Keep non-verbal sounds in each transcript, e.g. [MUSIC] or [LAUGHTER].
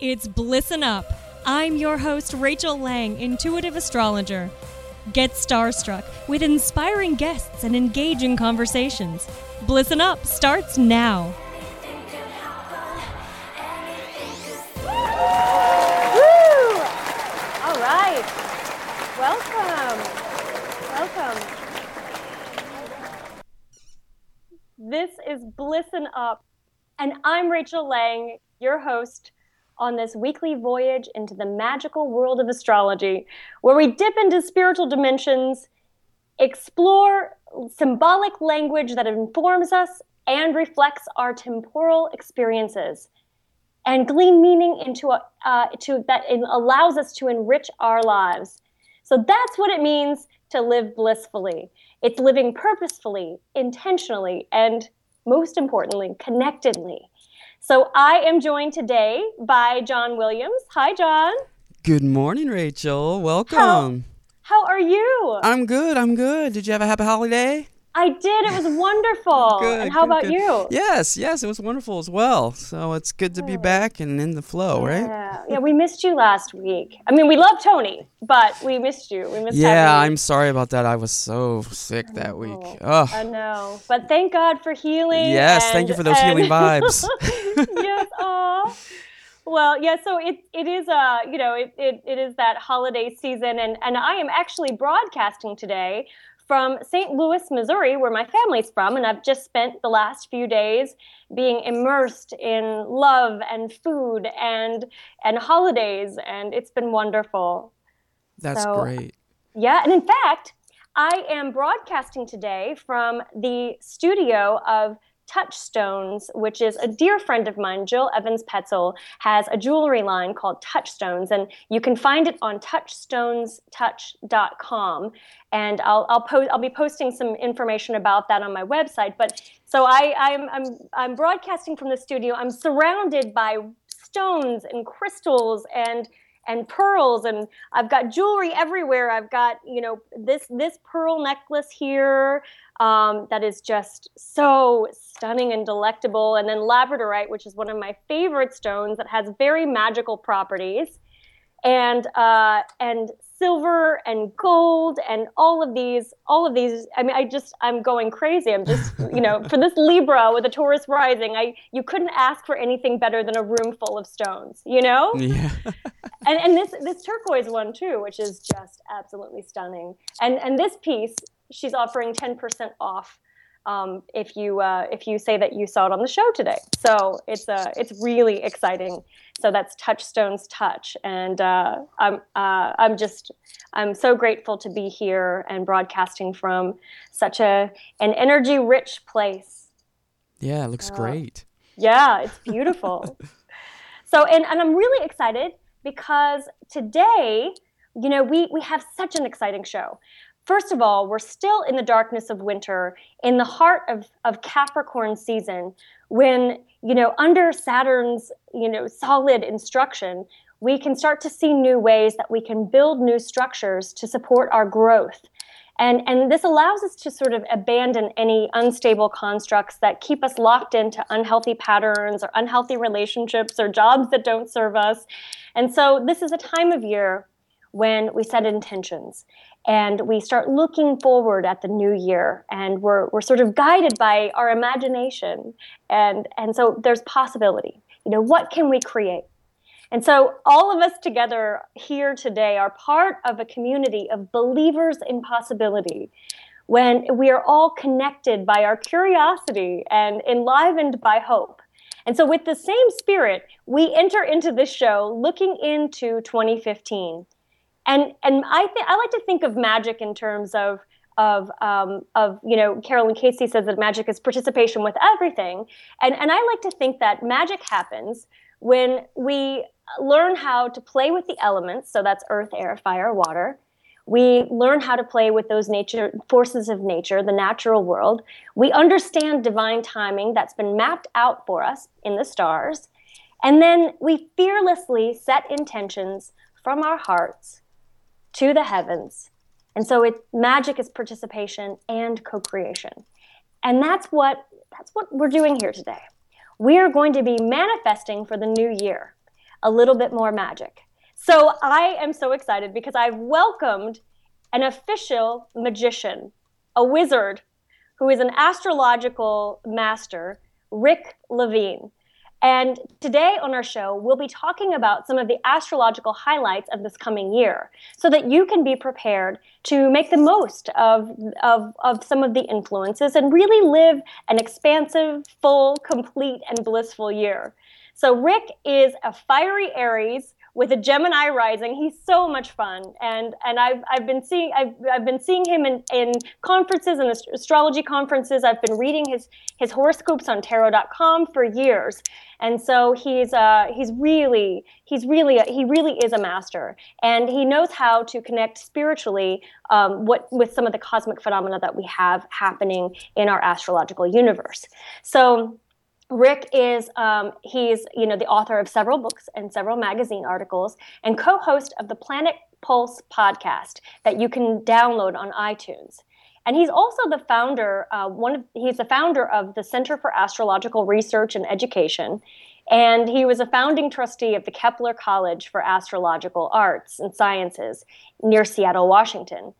It's Blissen Up. I'm your host, Rachel Lang, intuitive astrologer. Get starstruck with inspiring guests and engaging conversations. Blissen Up starts now. Woo! All right. Welcome. Welcome. This is Blissen Up, and I'm Rachel Lang, your host on this weekly voyage into the magical world of astrology, where we dip into spiritual dimensions, explore symbolic language that informs us and reflects our temporal experiences and glean meaning into a, uh, to that allows us to enrich our lives. So that's what it means to live blissfully. It's living purposefully, intentionally, and most importantly, connectedly. So I am joined today by John Williams. Hi, John. Good morning, Rachel. Welcome. How are you? I'm good. I'm good. Did you have a happy holiday? I did. It was wonderful. Good. and how good, about good. you? Yes, yes, it was wonderful as well. So it's good to be back and in the flow, right? Yeah. yeah, we missed you last week. I mean, we love Tony, but we missed you. We missed Yeah, having. I'm sorry about that. I was so sick that week. I know, but thank God for healing. Yes, thank you for those and- healing vibes. [LAUGHS] [LAUGHS] yes, aw. Well, yeah. So it it is uh you know it, it, it is that holiday season, and and I am actually broadcasting today from St. Louis, Missouri, where my family's from, and I've just spent the last few days being immersed in love and food and and holidays, and it's been wonderful. That's So- great. Yeah, and in fact, I am broadcasting today from the studio of Touchstones, which is a dear friend of mine, Jill Evans Petzel, has a jewelry line called Touchstones, and you can find it on touchstonestouch.com. And I'll I'll post I'll be posting some information about that on my website. But so I I'm I'm I'm broadcasting from the studio. I'm surrounded by stones and crystals and and pearls and I've got jewelry everywhere. I've got you know this this pearl necklace here um, that is just so stunning and delectable, and then labradorite, which is one of my favorite stones that has very magical properties, and uh, and silver and gold and all of these all of these i mean i just i'm going crazy i'm just you know for this libra with a taurus rising i you couldn't ask for anything better than a room full of stones you know Yeah. [LAUGHS] and, and this this turquoise one too, which is just absolutely stunning. And and this piece, she's offering ten percent off um, if you uh, if you say that you saw it on the show today. So it's uh, it's really exciting. So that's Touchstones Touch, and uh, I'm uh, I'm just I'm so grateful to be here and broadcasting from such a an energy rich place. Yeah, it looks great. Yeah, it's beautiful. [LAUGHS] so, and, and I'm really excited because today, you know, we, we have such an exciting show. First of all, we're still in the darkness of winter, in the heart of, of Capricorn season, when, you know, under Saturn's, you know, solid instruction, we can start to see new ways that we can build new structures to support our growth. And, and this allows us to sort of abandon any unstable constructs that keep us locked into unhealthy patterns or unhealthy relationships or jobs that don't serve us. And so this is a time of year when we set intentions and we start looking forward at the new year and we're, we're sort of guided by our imagination. And, and so there's possibility. You know, what can we create? And so, all of us together here today are part of a community of believers in possibility when we are all connected by our curiosity and enlivened by hope. And so, with the same spirit, we enter into this show looking into 2015. And, and I, th- I like to think of magic in terms of of um, of you know Carolyn Casey says that magic is participation with everything, and and I like to think that magic happens when we learn how to play with the elements. So that's earth, air, fire, water. We learn how to play with those nature forces of nature, the natural world. We understand divine timing that's been mapped out for us in the stars. And then we fearlessly set intentions from our hearts to the heavens. And so it magic is participation and co-creation. And that's what that's what we're doing here today. We are going to be manifesting for the new year a little bit more magic. So I am so excited because I've welcomed an official magician, a wizard who is an astrological master, Rick Levine. And today on our show, we'll be talking about some of the astrological highlights of this coming year so that you can be prepared to make the most of, of, of some of the influences and really live an expansive, full, complete, and blissful year. So, Rick is a fiery Aries with a Gemini rising. He's so much fun, and and I've I've been seeing I've I've been seeing him in, in conferences and astrology conferences. I've been reading his his horoscopes on Tarot.com for years, and so he's uh he's really he's really a, he really is a master, and he knows how to connect spiritually um, what with some of the cosmic phenomena that we have happening in our astrological universe. So Rick is um, he's you know the author of several books and several magazine articles and co-host of the Planet Pulse podcast that you can download on iTunes. And he's also the founder. Uh, one of he's the founder of the Center for Astrological Research and Education, and he was a founding trustee of the Kepler College for Astrological Arts and Sciences near Seattle, Washington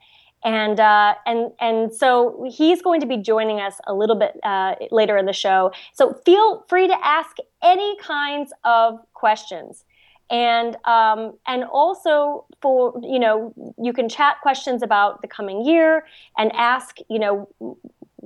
and uh, and and so he's going to be joining us a little bit uh, later in the show. So feel free to ask any kinds of questions, and um, and also for you know you can chat questions about the coming year and ask you know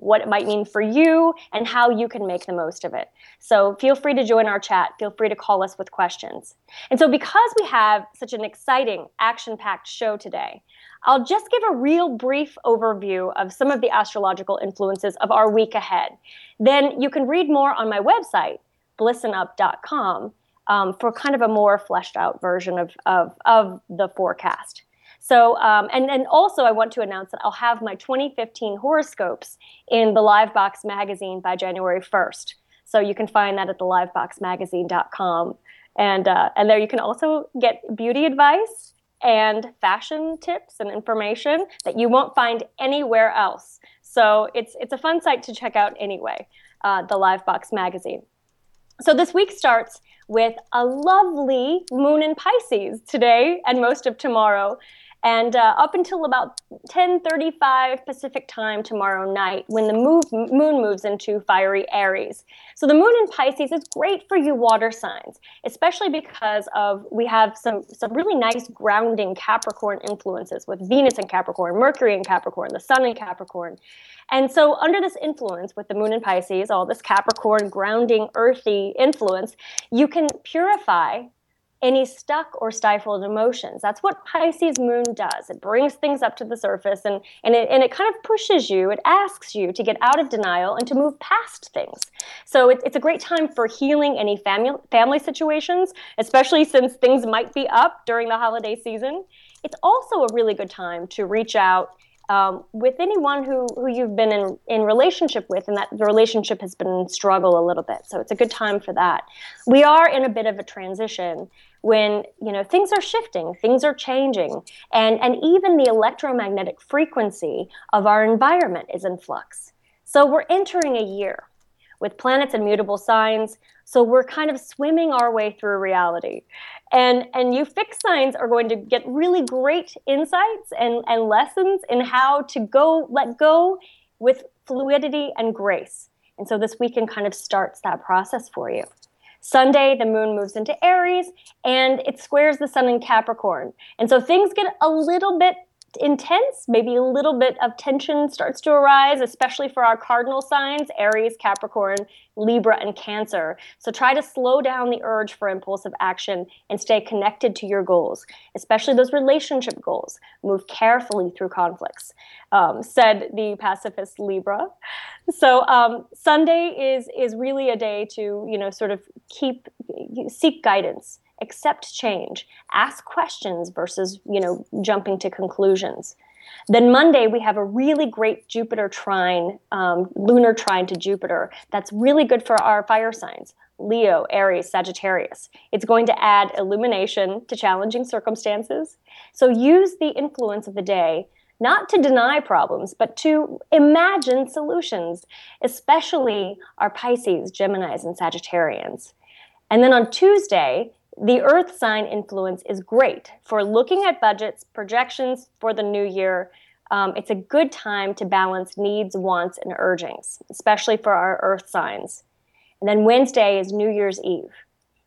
what it might mean for you and how you can make the most of it. So feel free to join our chat. Feel free to call us with questions. And so because we have such an exciting action-packed show today, I'll just give a real brief overview of some of the astrological influences of our week ahead. Then you can read more on my website, blissandup.com, um, for kind of a more fleshed out version of, of, of the forecast. So, um, and, and also I want to announce that I'll have my 2015 horoscopes in the Livebox magazine by January 1st. So you can find that at the liveboxmagazine.com. And, uh, and there you can also get beauty advice and fashion tips and information that you won't find anywhere else. So it's it's a fun site to check out anyway, uh, the Livebox magazine. So this week starts with a lovely moon in Pisces today and most of tomorrow and uh, up until about 10:35 Pacific time tomorrow night when the move, moon moves into fiery Aries. So the moon in Pisces is great for you water signs, especially because of we have some some really nice grounding Capricorn influences with Venus in Capricorn, Mercury in Capricorn, the Sun in Capricorn. And so under this influence with the moon in Pisces, all this Capricorn grounding earthy influence, you can purify any stuck or stifled emotions. That's what Pisces moon does. It brings things up to the surface and, and, it, and it kind of pushes you, it asks you to get out of denial and to move past things. So it, it's a great time for healing any family, family situations, especially since things might be up during the holiday season. It's also a really good time to reach out um, with anyone who, who you've been in, in relationship with and that the relationship has been in struggle a little bit. So it's a good time for that. We are in a bit of a transition when you know things are shifting things are changing and and even the electromagnetic frequency of our environment is in flux. So we're entering a year with planets and mutable signs so we're kind of swimming our way through reality. And and you fixed signs are going to get really great insights and and lessons in how to go let go with fluidity and grace. And so this weekend kind of starts that process for you Sunday, the moon moves into Aries and it squares the sun in Capricorn. And so things get a little bit intense. Maybe a little bit of tension starts to arise, especially for our cardinal signs Aries, Capricorn, Libra, and Cancer. So try to slow down the urge for impulsive action and stay connected to your goals, especially those relationship goals. Move carefully through conflicts, um, said the pacifist Libra. So um, Sunday is is really a day to you know sort of keep seek guidance accept change, ask questions versus, you know, jumping to conclusions. Then Monday, we have a really great Jupiter trine, um, lunar trine to Jupiter. That's really good for our fire signs Leo, Aries, Sagittarius. It's going to add illumination to challenging circumstances. So use the influence of the day not to deny problems, but to imagine solutions, especially our Pisces, Geminis, and Sagittarians. And then on Tuesday, the earth sign influence is great for looking at budgets, projections for the new year. Um, it's a good time to balance needs, wants, and urgings, especially for our earth signs. And then Wednesday is New Year's Eve.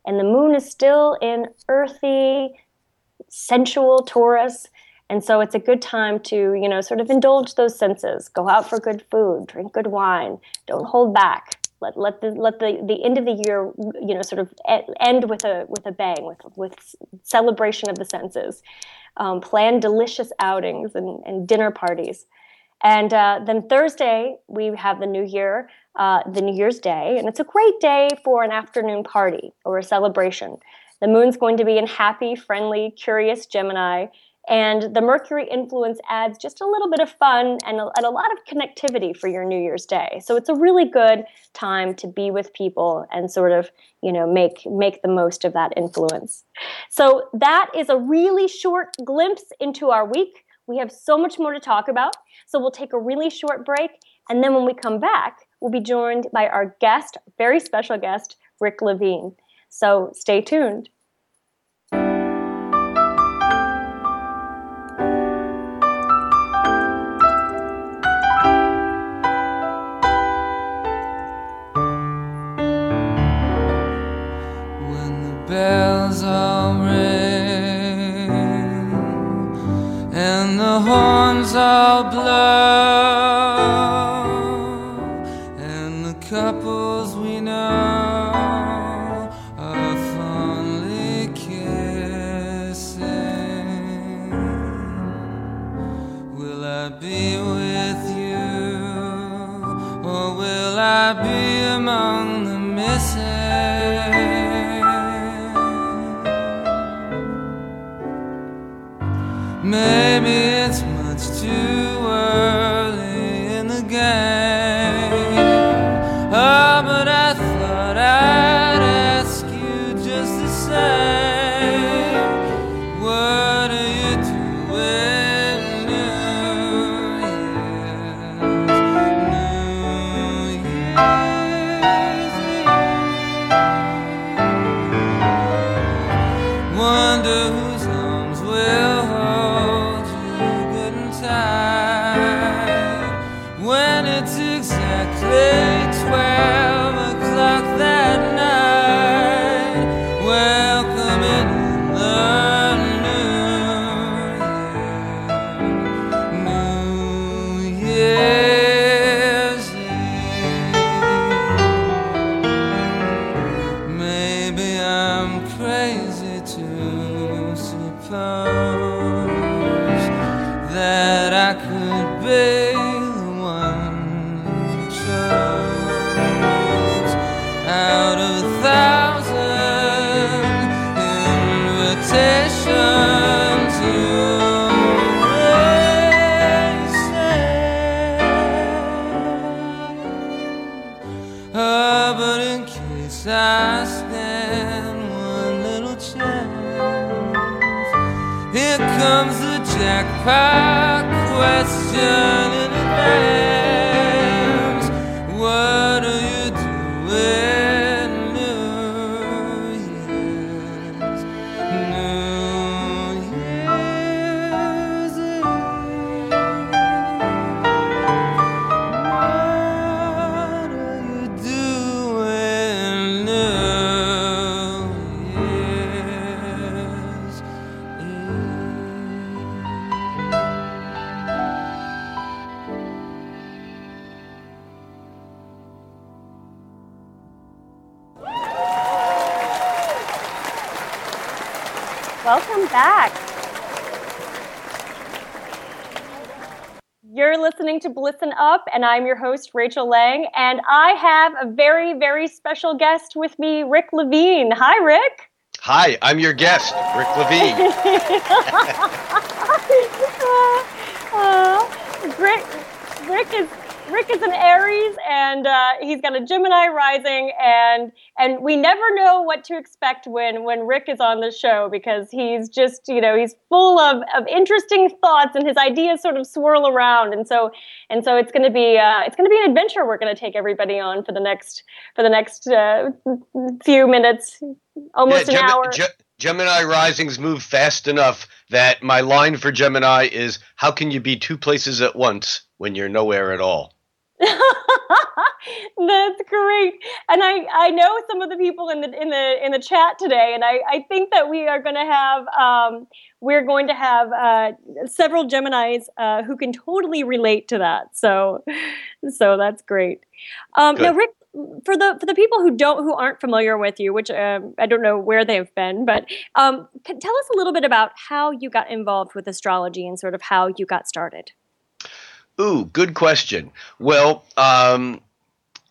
And the moon is still in earthy, sensual Taurus. And so it's a good time to, you know, sort of indulge those senses. Go out for good food, drink good wine, don't hold back let let the let the, the end of the year you know sort of end with a with a bang with with celebration of the senses um, plan delicious outings and, and dinner parties. And uh, then thursday we have the new year uh, the new year's day and it's a great day for an afternoon party or a celebration. The moon's going to be in happy friendly curious gemini and the Mercury influence adds just a little bit of fun and a, and a, lot of connectivity for your New Year's Day. So it's a really good time to be with people and sort of, you know, make make the most of that influence. So that is a really short glimpse into our week. We have so much more to talk about. So we'll take a really short break and then when we come back, we'll be joined by our guest, very special guest, Rick Levine. So stay tuned. All and I'm your host, Rachel Lang. And I have a very, very special guest with me, Rick Levine. Hi, Rick. Hi, I'm your guest, Rick Levine. [LAUGHS] uh, Rick, Rick is Rick is an Aries, and uh, he's got a Gemini rising, and and we never know what to expect when when Rick is on the show because he's just you know he's full of, of interesting thoughts, and his ideas sort of swirl around, and so and so it's going to be uh, it's going to be an adventure we're going to take everybody on for the next for the next uh, few minutes, almost Yeah, an Gem- hour. Ge- Gemini risings move fast enough that my line for Gemini is how can you be two places at once when you're nowhere at all? [LAUGHS] That's great. And I, I know some of the people in the in the in the chat today, and I, I think that we are going to have um, we're going to have uh, several Gemini's uh, who can totally relate to that. So so that's great. Um, now, Rick, for the for the people who don't who aren't familiar with you, which um, I don't know where they've been, but um, tell us a little bit about how you got involved with astrology and sort of how you got started. Ooh, good question. Well, um,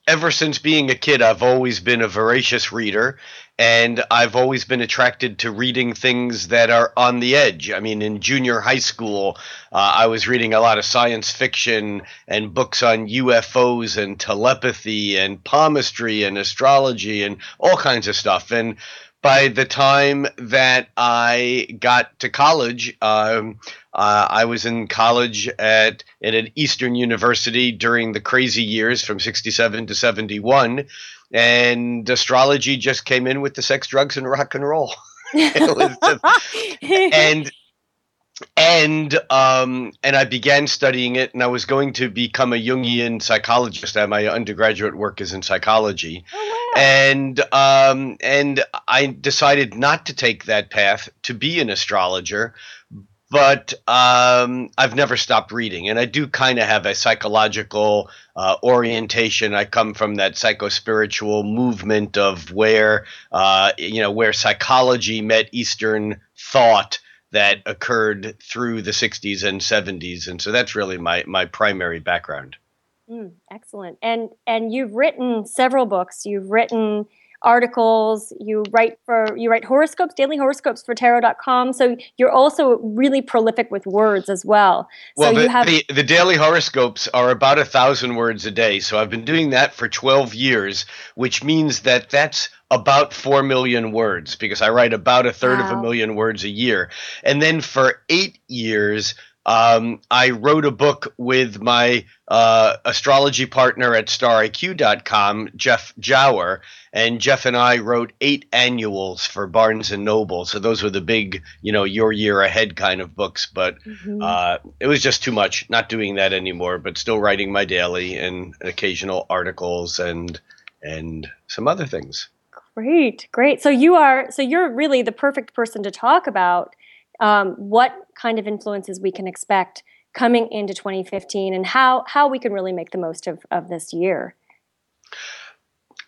ever since being a kid, I've always been a voracious reader, and I've always been attracted to reading things that are on the edge. I mean, in junior high school, uh, I was reading a lot of science fiction and books on UFOs and telepathy and palmistry and astrology and all kinds of stuff. And by the time that I got to college, um, uh, I was in college at, at an Eastern University during the crazy years from 67 to 71. And astrology just came in with the sex, drugs, and rock and roll. [LAUGHS] just, and and um, and I began studying it, and I was going to become a Jungian psychologist. My undergraduate work is in psychology, and um, and I decided not to take that path to be an astrologer. But um, I've never stopped reading, and I do kind of have a psychological uh, orientation. I come from that psychospiritual movement of where uh, you know where psychology met Eastern thought that occurred through the 60s and 70s and so that's really my my primary background Mm, excellent. And and you've written several books. You've written articles. You write for you write horoscopes, daily horoscopes for tarot.com. So you're also really prolific with words as well. well so the, you have the, the daily horoscopes are about a thousand words a day so i've been doing that for 12 years which means that that's about 4 million words because i write about a third of a million words a year and then for eight years um, I wrote a book with my uh, astrology partner at stariq.com, Jeff Jawer, and Jeff and I wrote eight annuals for Barnes and Noble. So those were the big, you know, your year ahead kind of books. But Mhm. uh, it was just too much. Not doing that anymore, but still writing my daily and occasional articles and and some other things. Great, great. So you are so you're really the perfect person to talk about um, what kind of influences we can expect coming into 2015 and how how we can really make the most of, of this year.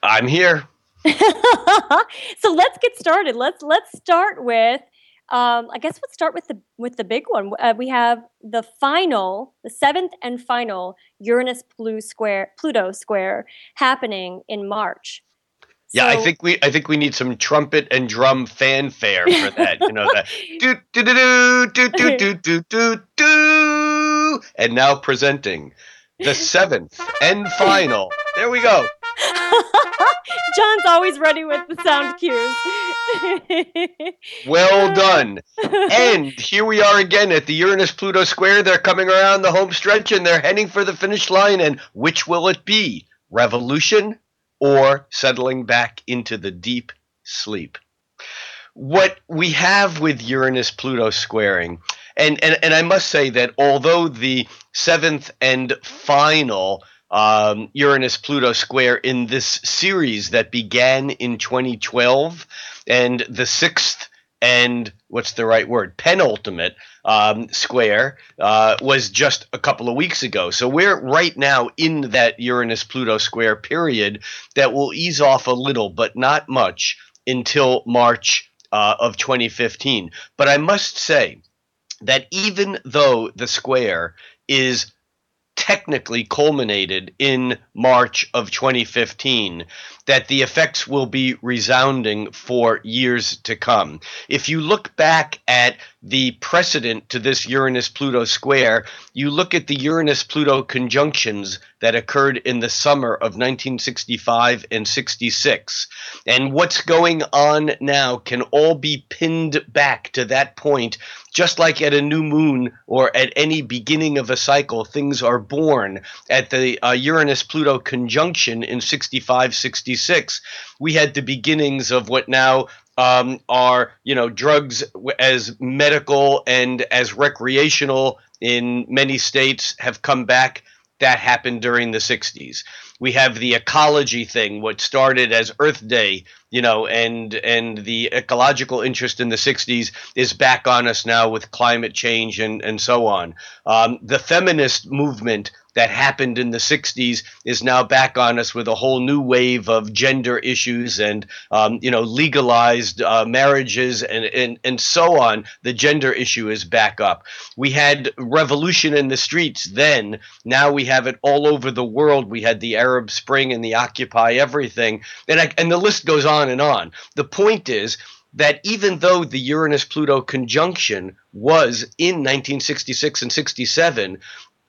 I'm here. [LAUGHS] so let's get started. Let's let's start with um, I guess let's start with the with the big one. Uh, we have the final, the seventh and final Uranus Pluto square Pluto square happening in March. Yeah, I think we I think we need some trumpet and drum fanfare for that. You know that [LAUGHS] do do do do do [LAUGHS] do do do do. And now presenting the seventh and final. There we go. [LAUGHS] John's always ready with the sound cues. Well done. And here we are again at the Uranus Pluto square. They're coming around the home stretch and they're heading for the finish line. And which will it be? Revolution or settling back into the deep sleep? What we have with Uranus Pluto squaring, and, and, and I must say that although the seventh and final um, Uranus Pluto square in this series that began in 2012, and the sixth and what's the right word penultimate um, square uh, was just a couple of weeks ago. So we're right now in that Uranus Pluto square period that will ease off a little, but not much until March uh, of 2015. But I must say that even though the square is technically culminated in March of 2015, that the effects will be resounding for years to come. If you look back at the precedent to this Uranus Pluto square, you look at the Uranus Pluto conjunctions that occurred in the summer of 1965 and 66. And what's going on now can all be pinned back to that point just like at a new moon or at any beginning of a cycle, things are born. At the uh, Uranus Pluto conjunction in 65 66, we had the beginnings of what now um, are, you know, drugs as medical and as recreational in many states have come back. That happened during the 60s we have the ecology thing, what started as Earth Day, you know, and and the ecological interest in the '60s is back on us now with climate change and and so on. Um, the feminist movement that happened in the 60s is now back on us with a whole new wave of gender issues and um, you know legalized uh, marriages and, and and so on. The gender issue is back up. We had revolution in the streets then. Now we have it all over the world. We had the arab spring and the occupy everything. And I, and the list goes on and on. The point is that even though the Uranus Pluto conjunction was in 1966 and 67,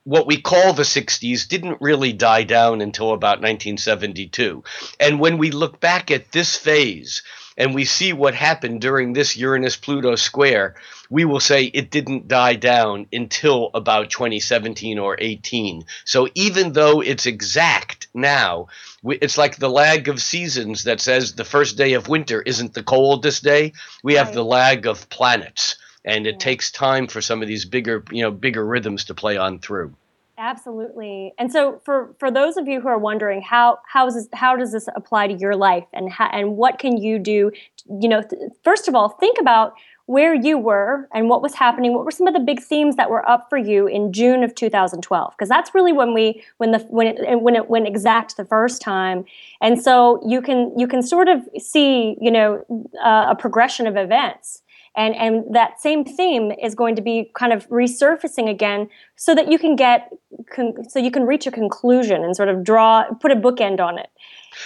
what we call the 60s didn't really die down until about 1972. And when we look back at this phase and we see what happened during this Uranus Pluto square, we will say it didn't die down until about 2017 or 18. So even though it's exact now, it's like the lag of seasons that says the first day of winter isn't the coldest day. We have the lag of planets and it takes time for some of these bigger you know bigger rhythms to play on through. Absolutely. And so for for those of you who are wondering how how is this, how does this apply to your life? And how, and what can you do you know th- first of all think about where you were and what was happening. What were some of the big themes that were up for you in June of 2012 because that's really when we when the when it when it went exact the first time. And so you can you can sort of see you know uh, a progression of events and and that same theme is going to be kind of resurfacing again so that you can get con- so you can reach a conclusion and sort of draw put a bookend on it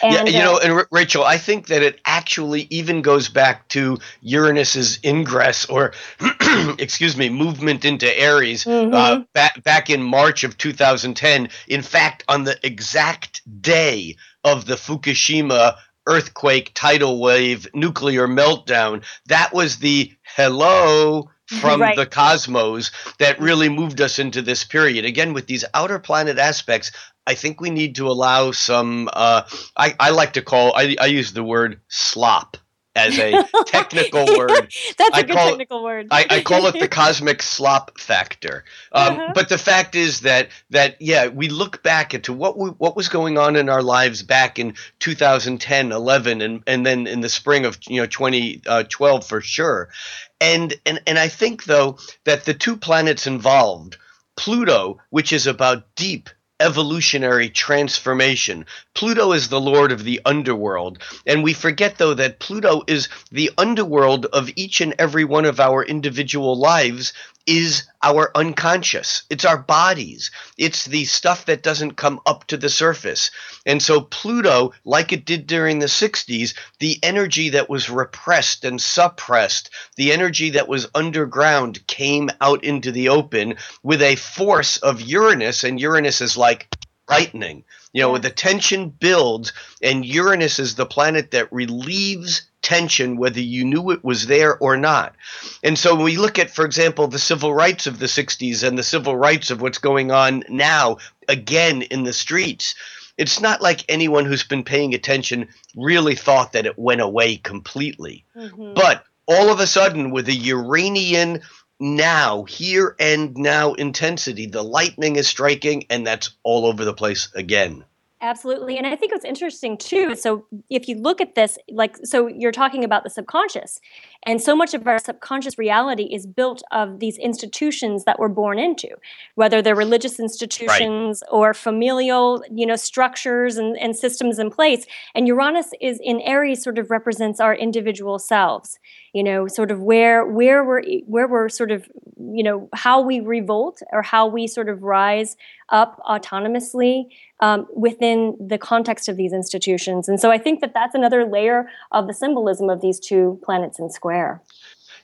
and, yeah, you uh, know, and R- Rachel, I think that it actually even goes back to Uranus's ingress or, [CLEARS THROAT] excuse me, movement into Aries mm-hmm. uh, back back in March of 2010. In fact, on the exact day of the Fukushima earthquake, tidal wave, nuclear meltdown. That was the hello from right. the cosmos that really moved us into this period. Again, with these outer planet aspects, I think we need to allow some. Uh, I, I like to call. I, I use the word slop as a [LAUGHS] technical word. That's I a good call, technical word. I, I, call it the [LAUGHS] cosmic slop factor. Um, uh-huh. But the fact is that that yeah, we look back into what we, what was going on in our lives back in 2010, 11, and and then in the spring of you know 2012 uh, for sure. And and and I think though that the two planets involved, Pluto, which is about deep evolutionary transformation. Pluto is the lord of the underworld. And we forget, though, that Pluto is the underworld of each and every one of our individual lives is our unconscious. It's our bodies. It's the stuff that doesn't come up to the surface. And so Pluto, like it did during the 60s, the energy that was repressed and suppressed, the energy that was underground came out into the open with a force of Uranus. And Uranus is like lightning. You know, the tension builds, and Uranus is the planet that relieves tension whether you knew it was there or not. And so when we look at, for example, the civil rights of the 60s and the civil rights of what's going on now, again in the streets, it's not like anyone who's been paying attention really thought that it went away completely. Mm-hmm. But all of a sudden, with a Uranian now, here and now intensity, the lightning is striking, and that's all over the place again. Absolutely. And I think what's interesting too, so if you look at this, like, so you're talking about the subconscious, and so much of our subconscious reality is built of these institutions that we're born into, whether they're religious institutions right. or familial, you know, structures and, and systems in place. And Uranus is in Aries sort of represents our individual selves you know sort of where where we're where we're sort of you know how we revolt or how we sort of rise up autonomously um, within the context of these institutions. And so i think that that's another layer of the symbolism of these two planets in square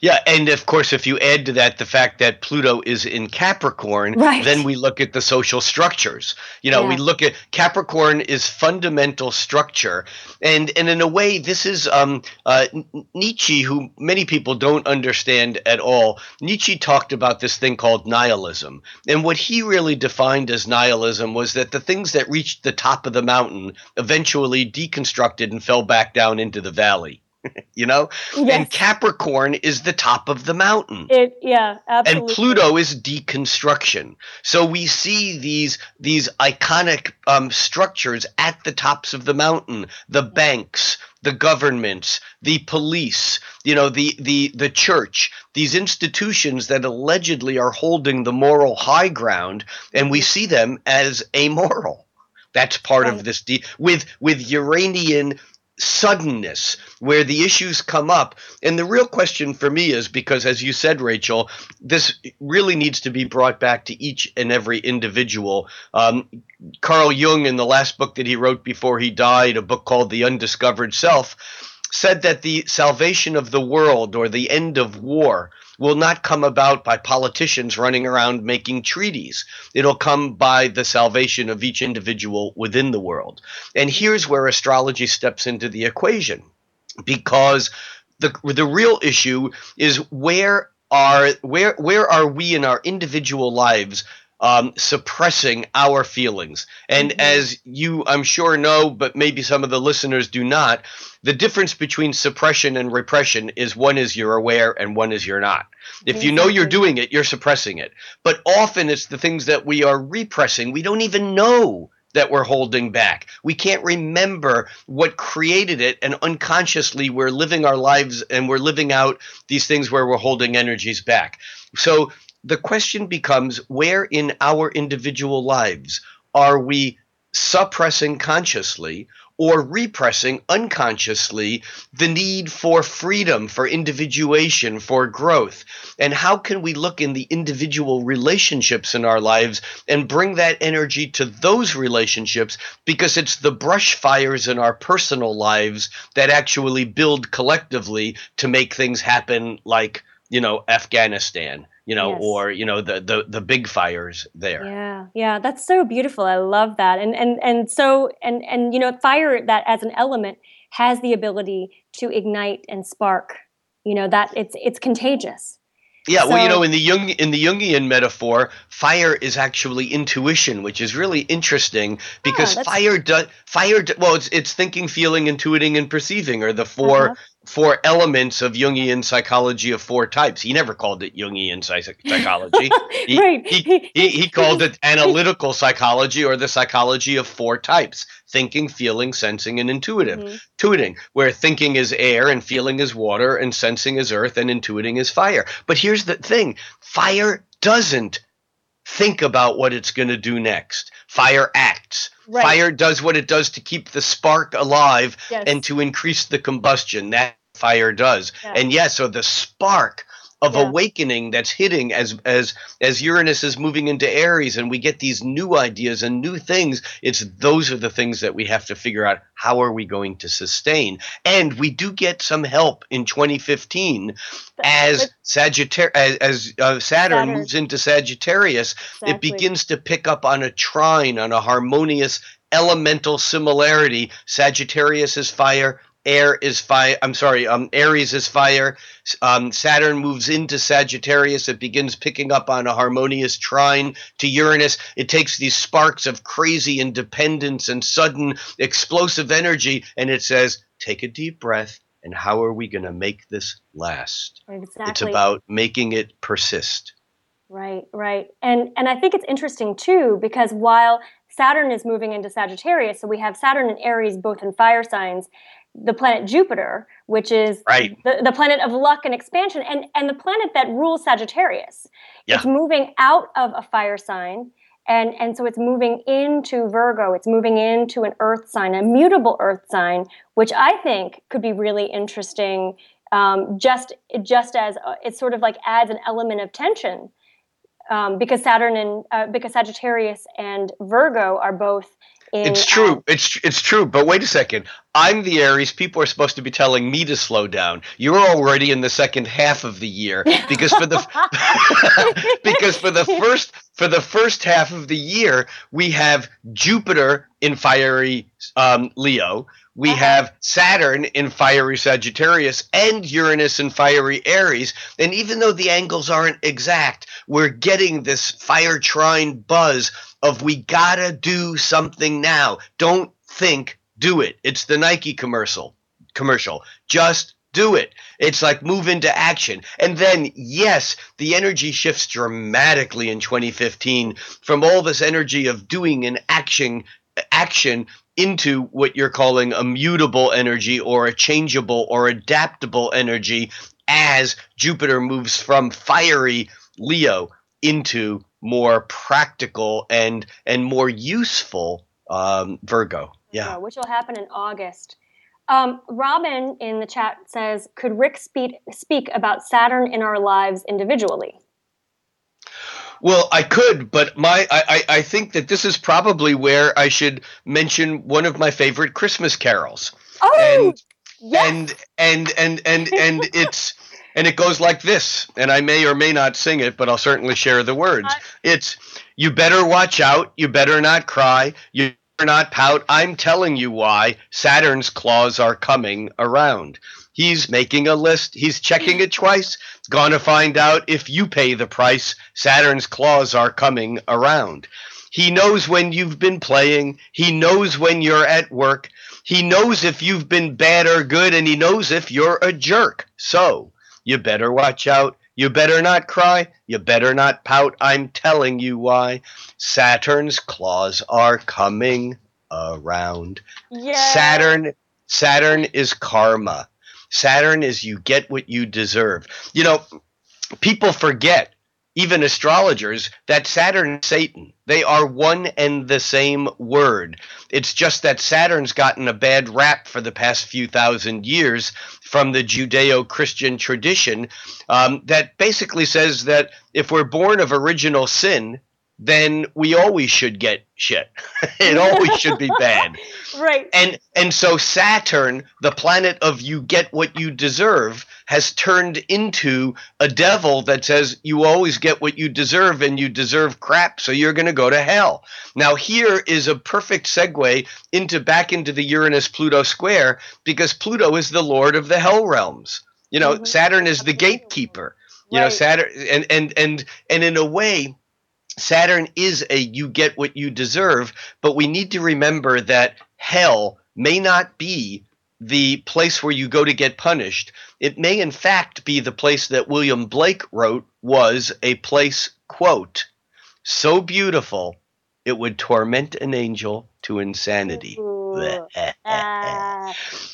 yeah, and of course, if you add to that the fact that Pluto is in Capricorn, right. then we look at the social structures. You know, Yeah. we look at Capricorn is fundamental structure, and and in a way, this is um, uh, Nietzsche, who many people don't understand at all. Nietzsche talked about this thing called nihilism, and what he really defined as nihilism was that the things that reached the top of the mountain eventually deconstructed and fell back down into the valley. [LAUGHS] you know, and Capricorn is the top of the mountain. it yeah absolutely And Pluto is deconstruction. So we see these these iconic um, structures at the tops of the mountain: the banks, the governments, the police, you know, the the the church. These institutions that allegedly are holding the moral high ground, and we see them as amoral. That's part of this de- with with Uranian suddenness where the issues come up. And the real question for me is because as you said Rachel this really needs to be brought back to each and every individual. Um, Carl Jung in the last book that he wrote before he died a book called The Undiscovered Self said that the salvation of the world or the end of war will not come about by politicians running around making treaties. It'll come by the salvation of each individual within the world. And here's where astrology steps into the equation because the the real issue is where are where where are we in our individual lives um, suppressing our feelings. And as you i'm sure know but maybe some of the listeners do not the difference between suppression and repression is one is you're aware and one is you're not. If you know you're doing it you're suppressing it. But often it's the things that we are repressing. We don't even know that we're holding back. We can't remember what created it, and unconsciously we're living our lives and we're living out these things where we're holding energies back. So the question becomes where in our individual lives are we suppressing consciously or repressing unconsciously the need for freedom, for individuation, for growth? And how can we look in the individual relationships in our lives and bring that energy to those relationships? Because it's the brush fires in our personal lives that actually build collectively to make things happen like, you know, Afghanistan. You know, Yes. or you know the, the the big fires there. Yeah, yeah, that's so beautiful. I love that. And and and so and and you know, fire that as an element has the ability to ignite and spark. You know, that it's it's contagious. Yeah, well, you know, in the Jung in the Jungian metaphor, fire is actually intuition, which is really interesting because that's- fire does fire. Do, well, it's it's thinking, feeling, intuiting, and perceiving are the 4 Uh-huh. Four elements of Jungian psychology of four types. He never called it Jungian psych- psychology. [LAUGHS] He, Right. He, he, he called it [LAUGHS] analytical psychology or the psychology of four types: thinking, feeling, sensing, and intuitive. Mhm. Intuiting, where thinking is air and feeling is water and sensing is earth and intuiting is fire. But here's the thing fire doesn't think about what it's going to do next. Fire acts. Right. Fire does what it does to keep the spark alive Yes. and to increase the combustion. That fire does. Yeah. And yes, so the spark of Yeah. awakening that's hitting as as as Uranus is moving into Aries and we get these new ideas and new things it's those are the things that we have to figure out how are we going to sustain and we do get some help in 2015 as Sagittarius as, as uh, Saturn, Saturn. moves into Sagittarius it begins to pick up on a trine on a harmonious elemental similarity Sagittarius is fire air is fire i'm sorry um aries is fire. Um, saturn moves into sagittarius. It begins picking up on a harmonious trine to uranus. It takes these sparks of crazy independence and sudden explosive energy and it says take a deep breath and how are we going to make this last? Exactly. it's about making it persist. Right, right. And and I think it's interesting too because while Saturn is moving into Sagittarius, so we have Saturn and Aries both in fire signs, the planet Jupiter, which is Right. the, the planet of luck and expansion, and, and the planet that rules Sagittarius. Yeah. It's moving out of a fire sign. And, and so it's moving into Virgo. It's moving into an earth sign, a mutable earth sign, which I think could be really interesting um, just just as uh, it sort of like adds an element of tension um, because Saturn and uh, because Sagittarius and Virgo are both in, It's true. um, it's it's true. But wait a second. I'm the Aries. People are supposed to be telling me to slow down. You're already in the second half of the year because for the [LAUGHS] because for the first for the first half of the year we have Jupiter in fiery um, Leo. We have Saturn in fiery Sagittarius and Uranus in fiery Aries. And even though the angles aren't exact, we're getting this fire trine buzz of we gotta do something now. Don't think, do it. It's the Nike commercial. Commercial. Just do it. It's like move into action. And then, yes, the energy shifts dramatically in 2015 from all this energy of doing an action action into what you're calling a mutable energy or a changeable or adaptable energy as Jupiter moves from fiery Leo into more practical and and more useful um, Virgo. Yeah. which will happen in August. Um, Robin in the chat says, "Could Rick speak speak about Saturn in our lives individually?" Well, I could, but my I, I think that this is probably where I should mention one of my favorite Christmas carols. Oh, and and and and and and [LAUGHS] it's and it goes like this and i may or may not sing it but i'll certainly share the words. Uh, it's you better watch out. You better not cry. You better not pout. I'm telling you why saturn's claws are coming around. He's making a list. He's checking it twice. Gonna find out if you pay the price saturn's claws are coming around. He knows when you've been playing. He knows when you're at work. He knows if you've been bad or good, and he knows if you're a jerk. So you better watch out. You better not cry. You better not pout. I'm telling you why. Saturn's claws are coming around. Yeah. Saturn Saturn is karma. Saturn is you get what you deserve. You know, people forget even astrologers, that Saturn Satan, they are one and the same word. It's just that Saturn's gotten a bad rap for the past few thousand years from the Judeo Christian tradition um, that basically says that if we're born of original sin, then we always should get shit. [LAUGHS] it always should be bad. [LAUGHS] Right. And and so Saturn, the planet of you get what you deserve, has turned into a devil that says you always get what you deserve and you deserve crap, so you're going to go to hell. Now here is a perfect segue into back into the Uranus Pluto square because Pluto is the lord of the hell realms. You know, mm-hmm. Saturn is the gatekeeper. You know, Saturn and and and and in a way Saturn is a you get what you deserve, but we need to remember that hell may not be the place where you go to get punished. It may, in fact, be the place that William Blake wrote was a place, quote, so beautiful it would torment an angel to insanity. [LAUGHS]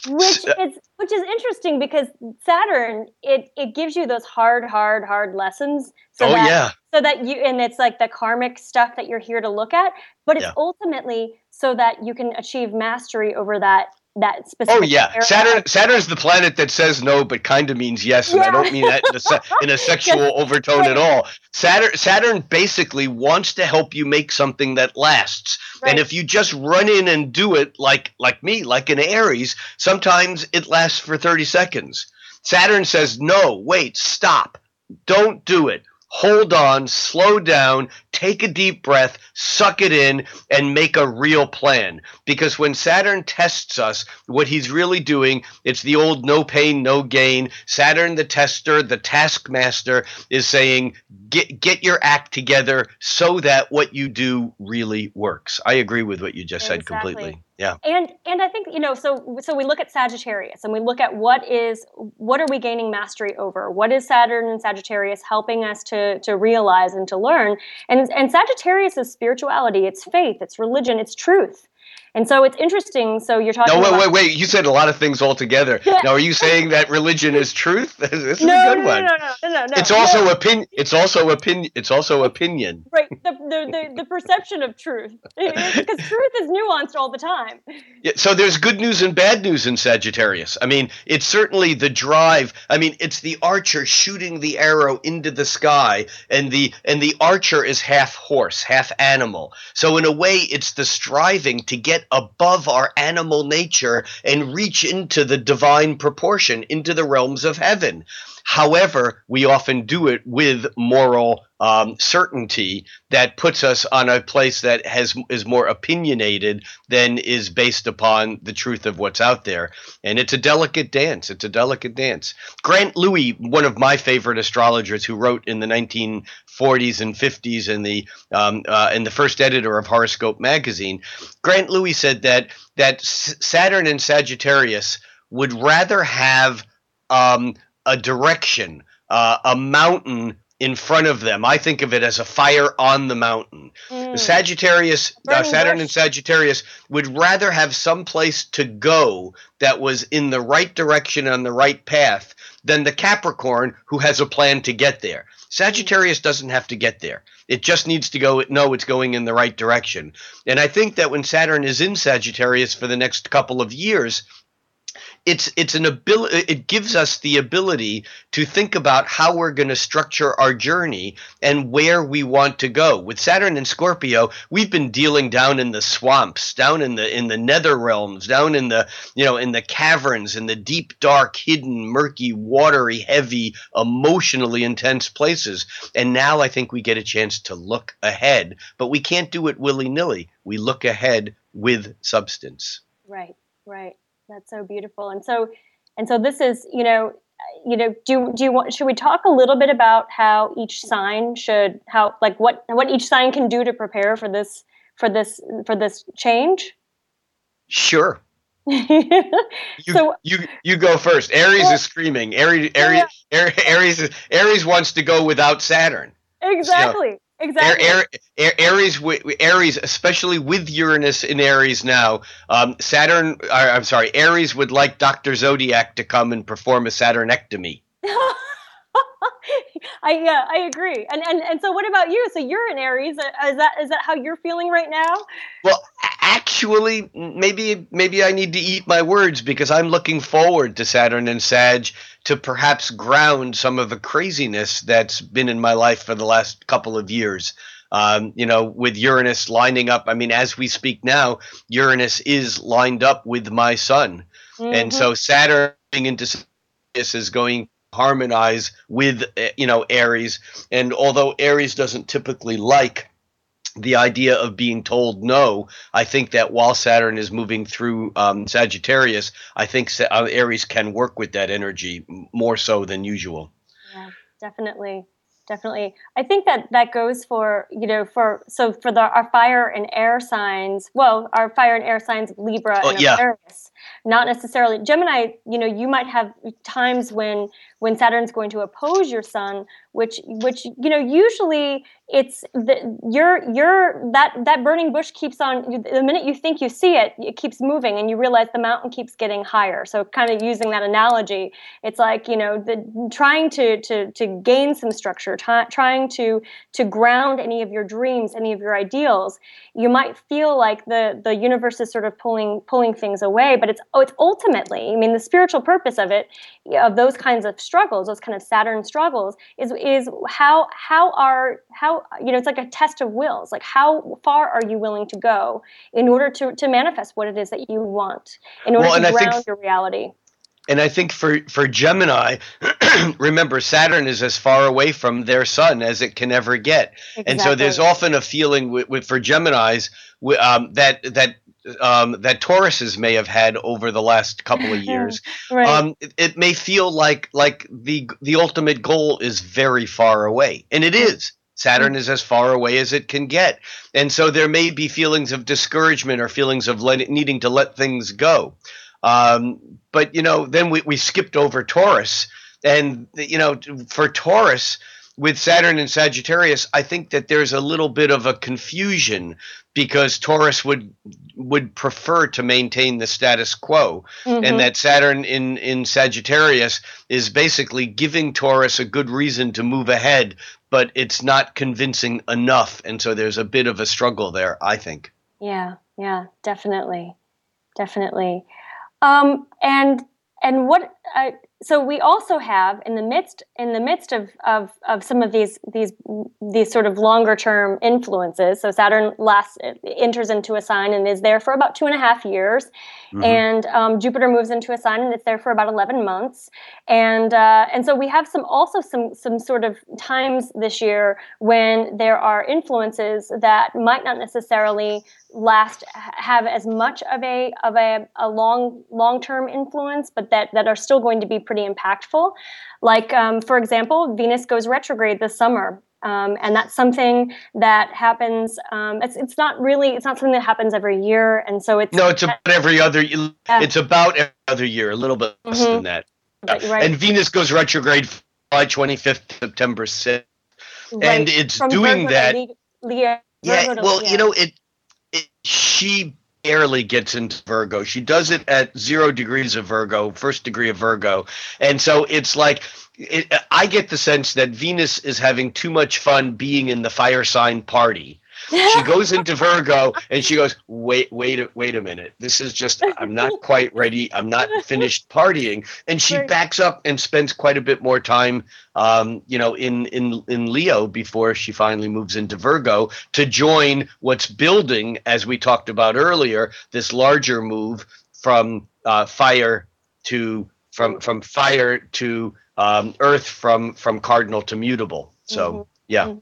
Which is which is interesting because Saturn it it gives you those hard hard hard lessons so Oh, that yeah. so that you and it's like the karmic stuff that you're here to look at but it's Yeah. ultimately so that you can achieve mastery over that that oh, specific Oh yeah, area. Saturn. Saturn's the planet that says no, but kind of means yes, and I don't mean that in a, se- in a [LAUGHS] sexual overtone at all. Saturn. Saturn basically wants to help you make something that lasts, and if you just run in and do it like like me, like an Aries, sometimes it lasts for thirty seconds. Saturn says no, wait, stop, don't do it. Hold on, slow down, take a deep breath, suck it in, and make a real plan. Because when Saturn tests us, what he's really doing, it's the old no pain, no gain. Saturn, the tester, the taskmaster, is saying, get, get your act together so that what you do really works. I agree with what you just said completely. Yeah. and and I think you know so so we look at Sagittarius and we look at what is what are we gaining mastery over what is Saturn and Sagittarius helping us to to realize and to learn and and Sagittarius is spirituality it's faith it's religion it's truth And so it's interesting. So you're talking. No, wait, about, wait, wait. You said a lot of things all together. [LAUGHS] Yeah. Now, are you saying that religion is truth? [LAUGHS] this is no, a good no, one. no, no, no, no, no. It's also opinion. It's also opinion. It's also opinion. right. The, the, the, the perception of truth, [LAUGHS] because truth is nuanced all the time. Yeah, so there's good news and bad news in Sagittarius. I mean, it's certainly the drive. I mean, it's the archer shooting the arrow into the sky, and the and the archer is half horse, half animal. So in a way, it's the striving to get above our animal nature and reach into the divine proportion, into the realms of heaven. However, we often do it with moral um, certainty that puts us on a place that has is more opinionated than is based upon the truth of what's out there. And it's a delicate dance. It's a delicate dance. Grant Lewi, one of my favorite astrologers, who wrote in the 1940s and 50s, and the um, uh, and the first editor of Horoscope magazine, Grant Lewi said that that Saturn and Sagittarius would rather have um, a direction, uh, a mountain in front of them. I think of it as a fire on the mountain. Mm. Sagittarius, uh, Saturn and Sagittarius would rather have some place to go that was in the right direction on the right path than the Capricorn who has a plan to get there. Sagittarius doesn't have to get there. It just needs to go know it's going in the right direction. And I think that when Saturn is in Sagittarius for the next couple of years, it's it's an ability it gives us the ability to think about how we're going to structure our journey and where we want to go. With saturn and scorpio we've been dealing down in the swamps down in the in the nether realms down in the you know in the caverns in the deep dark hidden murky watery heavy emotionally intense places. And now i think we get a chance to look ahead but we can't do it willy-nilly. We look ahead with substance. Right, right. That's so beautiful. And so, and so this is, you know, you know, do do you want? Should we talk a little bit about how each sign should, how like what what each sign can do to prepare for this for this for this change? sure [LAUGHS] You, so you you go first. Aries Well- is screaming. Aries Aries Aries Aries, Aries wants to go without Saturn. exactly, Air, exactly. Air, Air, Aries Aries especially with Uranus in Aries now. Um, Saturn uh, I'm sorry. Aries would like Dr. Zodiac to come and perform a Saturnectomy. [LAUGHS] I yeah, I agree. And and and so what about you? So you're in Aries. Uh, Is that is that how you're feeling right now? Well, actually, maybe maybe I need to eat my words because I'm looking forward to Saturn and Sag to perhaps ground some of the craziness that's been in my life for the last couple of years. Um, you know, with Uranus lining up. I mean, as we speak now, Uranus is lined up with my Sun, and Mhm. so Saturn into Sagittarius is going to harmonize with uh, you know Aries. And although Aries doesn't typically like the idea of being told no. I think that while Saturn is moving through um, Sagittarius, I think uh, Aries can work with that energy more so than usual. Yeah, definitely, definitely. I think that that goes for you know for so for the our fire and air signs. Well, our fire and air signs of Libra Oh, and yeah. Aquarius. Not necessarily Gemini. You know, you might have times when when Saturn's going to oppose your Sun, which which you know usually it's the your your that that burning bush keeps on. The minute you think you see it, it keeps moving, and you realize the mountain keeps getting higher. So, kind of using that analogy, it's like you know the trying to to to gain some structure, ti- trying to to ground any of your dreams, any of your ideals. You might feel like the the universe is sort of pulling pulling things away, but it's oh, it's ultimately. I mean, the spiritual purpose of it, of those kinds of struggles, those kind of Saturn struggles, is is how how are how you know it's like a test of wills. Like how far are you willing to go in order to to manifest what it is that you want, in order Well, to I think- ground your reality. And I think for, for Gemini, [CLEARS THROAT] remember, Saturn is as far away from their sun as it can ever get. And so there's often a feeling with, with for Geminis um, that that um, that Tauruses may have had over the last couple of [LAUGHS] years. Right. um, it, it may feel like like the the ultimate goal is very far away, and it is. Saturn is as far away as it can get, and so there may be feelings of discouragement or feelings of let, needing to let things go. Um, but you know, then we, we skipped over Taurus, and you know, for Taurus, with Saturn and Sagittarius, I think that there's a little bit of a confusion because Taurus would would prefer to maintain the status quo, Mhm. and that Saturn in in Sagittarius is basically giving Taurus a good reason to move ahead, but it's not convincing enough, and so there's a bit of a struggle there. I think. Yeah, yeah, definitely, definitely. Um, and and what? Uh, so we also have in the midst in the midst of, of of some of these these these sort of longer term influences. So Saturn last enters into a sign and is there for about two and a half years, Mhm. and um, Jupiter moves into a sign and it's there for about eleven months. And uh, and so we have some also some some sort of times this year when there are influences that might not necessarily last have as much of a of a, a long long term influence, but that that are still going to be pretty impactful. Like um, for example, Venus goes retrograde this summer. Um, and that's something that happens. Um, it's it's not really it's not something that happens every year, and so it's No, it's about every other. It's about every other year, a little bit less Mhm. than that. You're right. And Venus goes retrograde July 25th, September 6th. right, and it's from doing Virgo that- Le- Leo, Yeah, Virgo well, Leo. you know, it. She barely gets into Virgo. She does it at zero degrees of Virgo, first degree of Virgo, and so it's like. It, I get the sense that Venus is having too much fun being in the fire sign party. She [LAUGHS] goes into Virgo and she goes, "Wait, wait, a- wait a minute. This is just I'm not [LAUGHS] quite ready. I'm not finished partying." And she Right. backs up and spends quite a bit more time um, you know, in in in Leo before she finally moves into Virgo to join what's building, as we talked about earlier, this larger move from uh, fire to from from fire to um, Earth, from from cardinal to mutable. So yeah,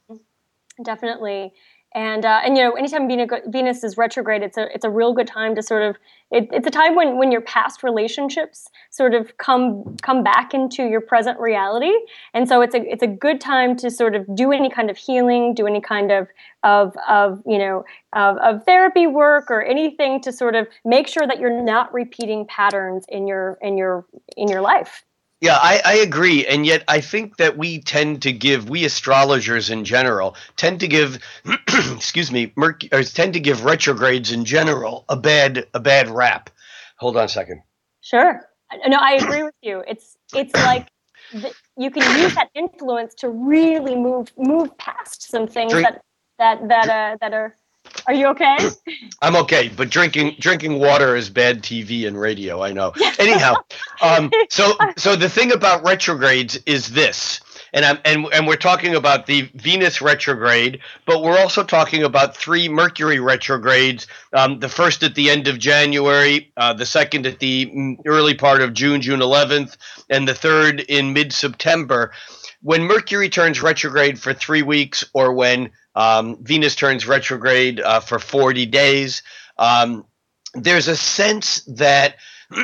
definitely and uh, and you know anytime Venus, is retrograde it's a it's a real good time to sort of it, it's a time when when your past relationships sort of come come back into your present reality. And so it's a it's a good time to sort of do any kind of healing do any kind of of of you know of, of therapy work or anything to sort of make sure that you're not repeating patterns in your in your in your life Yeah, I, I agree. And yet I think that we tend to give, we astrologers in general, tend to give, [CLEARS THROAT] excuse me, Merc- or tend to give retrogrades in general a bad a bad rap. Hold on a second. Sure. No, I agree with you. It's it's like th- you can use that influence to really move move past some things Drink- that that that uh, that are. Are you okay? [CLEARS THROAT] I'm okay, but drinking drinking water is bad TV and radio. I know. [LAUGHS] Anyhow, um, so so the thing about retrogrades is this, and I'm and and we're talking about the Venus retrograde, but we're also talking about three Mercury retrogrades. Um, the first at the end of January, uh, the second at the mm, early part of June, June 11th, and the third in mid September. When Mercury turns retrograde for three weeks, or when um, Venus turns retrograde uh, for 40 days. Um, there's a sense that [CLEARS THROAT]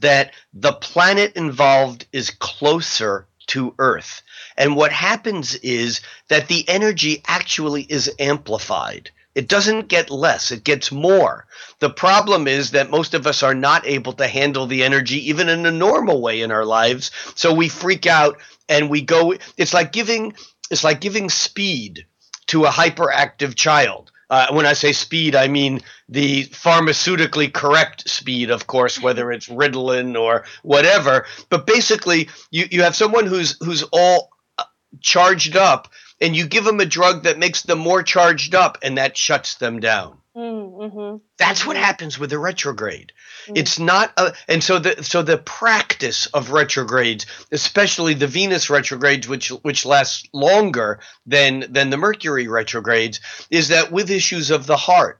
that the planet involved is closer to Earth. And what happens is that the energy actually is amplified. It doesn't get less, it gets more. The problem is that most of us are not able to handle the energy even in a normal way in our lives. So we freak out and we go it's like giving it's like giving speed to a hyperactive child. Uh, when I say speed, I mean the pharmaceutically correct speed, of course, whether it's Ritalin or whatever. But basically, you, you have someone who's who's all uh, charged up, and you give them a drug that makes them more charged up, and that shuts them down. Mm, mm-hmm. That's what mm-hmm. happens with a retrograde. Mm. It's not a, and so the so the practice of retrogrades, especially the Venus retrogrades, which which lasts longer than than the Mercury retrogrades, is that with issues of the heart,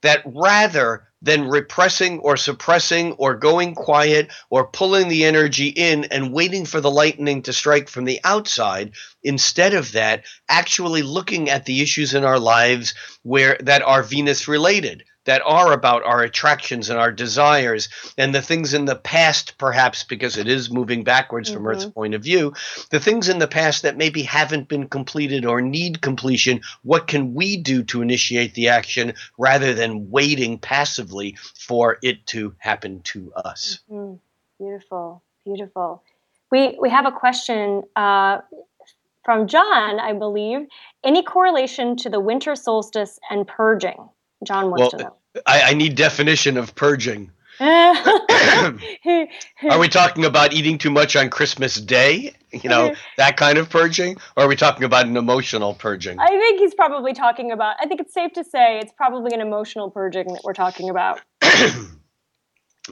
that rather than repressing or suppressing or going quiet or pulling the energy in and waiting for the lightning to strike from the outside, instead of that, actually looking at the issues in our lives where that are Venus related that are about our attractions and our desires and the things in the past perhaps because it is moving backwards from earth's point of view the things in the past that maybe haven't been completed or need completion what can we do to initiate the action rather than waiting passively for it to happen to us Mm, beautiful, beautiful. We we have a question uh, from John, I believe. Any correlation to the winter solstice and purging? John wants Well, to know. I, I need definition of purging. [LAUGHS] Are we talking about eating too much on Christmas Day? You know, [LAUGHS] that kind of purging? Or are we talking about an emotional purging? I think he's probably talking about, I think it's safe to say it's probably an emotional purging that we're talking about. [CLEARS THROAT]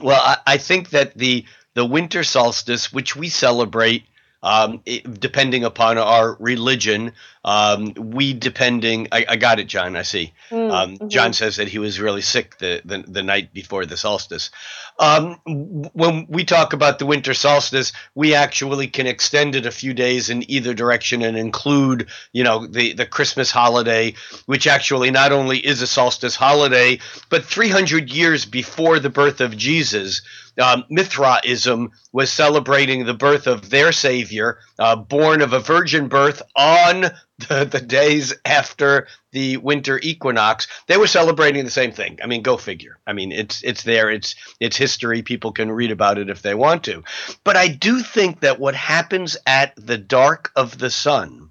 Well, I, I think that the the winter solstice, which we celebrate, um, it, depending upon our religion, um, we depending. I, I got it, John. I see. Mm, Um, mhm. John says that he was really sick the, the, the night before the solstice. Um, when we talk about the winter solstice, we actually can extend it a few days in either direction and include, you know, the, the Christmas holiday, which actually not only is a solstice holiday, but 300 years before the birth of Jesus, um, Mithraism was celebrating the birth of their Savior, uh, born of a virgin birth on the, the days after the winter equinox. They were celebrating the same thing. I mean, go figure. I mean, it's it's there. It's it's history. People can read about it if they want to. But I do think that what happens at the dark of the sun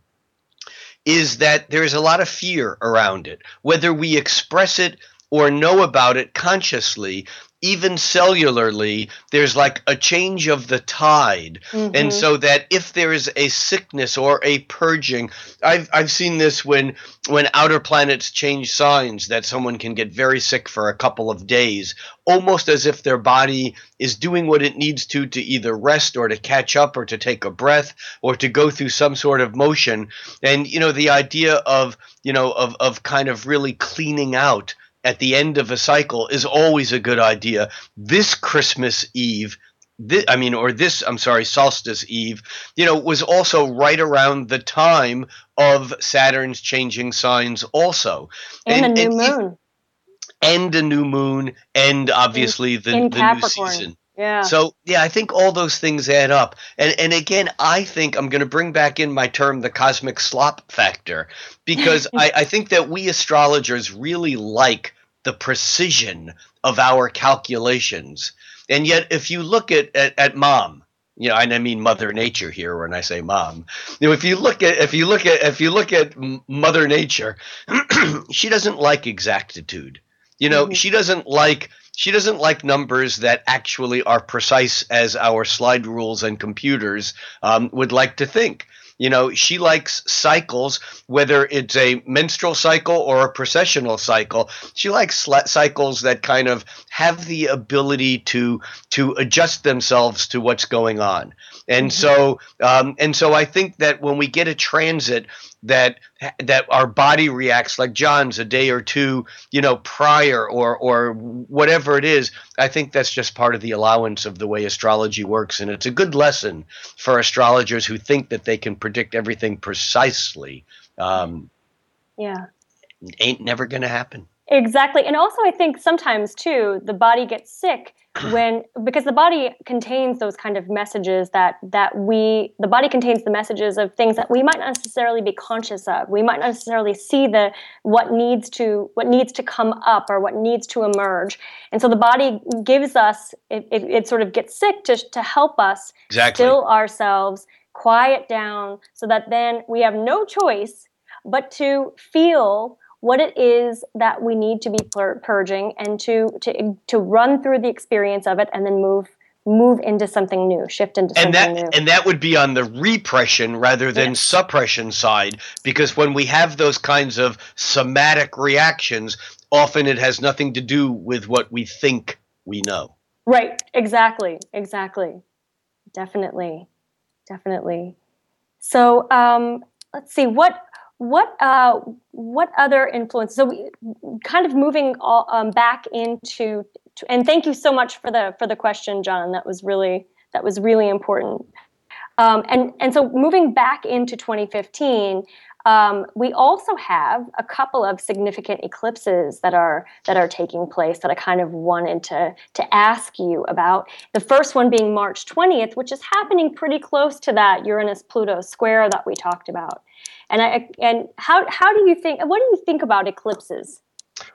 is that there's a lot of fear around it, whether we express it or know about it consciously. Even cellularly, there's like a change of the tide. Mhm. And so that if there is a sickness or a purging, I've, I've seen this when when outer planets change signs that someone can get very sick for a couple of days, almost as if their body is doing what it needs to to either rest or to catch up or to take a breath or to go through some sort of motion. And you know, the idea of, you know, of of kind of really cleaning out at the end of a cycle is always a good idea. This Christmas Eve thi- I mean, or this, I'm sorry, solstice eve, you know, was also right around the time of Saturn's changing signs, also. And, a new if- moon and a new moon, and obviously the, in the new season. Yeah. So yeah, I think all those things add up. And and again, I think I'm going to bring back in my term the cosmic slop factor because [LAUGHS] I, I think that we astrologers really like the precision of our calculations. And yet, if you look at at, at mom, you know, and I mean Mother Nature here when I say mom. You know, if you look at if you look at if you look at Mother Nature, [CLEARS THROAT] she doesn't like exactitude. You know, mm-hmm. she doesn't like she doesn't like numbers that actually are precise as our slide rules and computers um, would like to think. You know, she likes cycles, whether it's a menstrual cycle or a precessional cycle. She likes cycles that kind of have the ability to to adjust themselves to what's going on. And so, um, and so, I think that when we get a transit that that our body reacts like John's a day or two, you know, prior or or whatever it is, I think that's just part of the allowance of the way astrology works, and it's a good lesson for astrologers who think that they can predict everything precisely. Um, yeah. ain't never gonna happen. Exactly. And also I think sometimes too the body gets sick [CLEARS THROAT] when because the body contains those kind of messages that that we the body contains the messages of things that we might not necessarily be conscious of. We might not necessarily see the what needs to what needs to come up or what needs to emerge. And so the body gives us it, it, it sort of gets sick to to help us Exactly. still ourselves, quiet down so that then we have no choice but to feel what it is that we need to be pur- purging and to to to run through the experience of it and then move move into something new shift into and something that new. and that would be on the repression rather than suppression side because when we have those kinds of somatic reactions often it has nothing to do with what we think we know. Right. Exactly. Exactly. Definitely. Definitely. So um let's see what what uh what other influence so we kind of moving all, um, back into to, and thank you so much for the for the question john that was really that was really important um, and and so moving back into 2015 um, we also have a couple of significant eclipses that are that are taking place that I kind of wanted to to ask you about. The first one being March 20th, which is happening pretty close to that Uranus Pluto square that we talked about. And I and how how do you think what do you think about eclipses?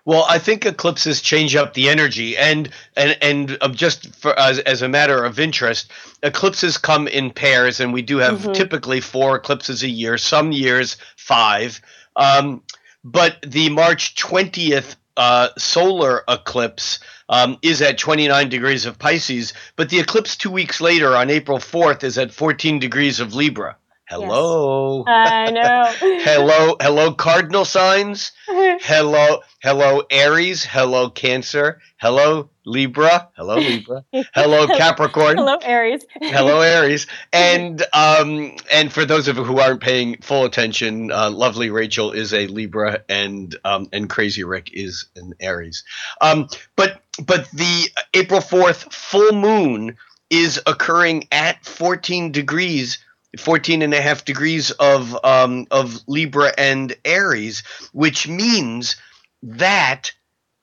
Well, I think eclipses change up the energy, and and and um, just for as, as a matter of interest, eclipses come in pairs, and we do have Mhm. typically four eclipses a year. Some years five, um, but the March twentieth uh, solar eclipse um, is at twenty nine degrees of Pisces, but the eclipse two weeks later on April fourth is at fourteen degrees of Libra. Hello. I know. [LAUGHS] hello, hello, cardinal signs. [LAUGHS] Hello, hello, Aries. Hello, Cancer. Hello, Libra. Hello, Libra. Hello, [LAUGHS] Capricorn. Hello, Aries. Hello, Aries. And um, and for those of you who aren't paying full attention, uh, lovely Rachel is a Libra, and um, and Crazy Rick is an Aries. Um, but but the April fourth full moon is occurring at 14 degrees 14 and a half degrees of um, of Libra and Aries, which means that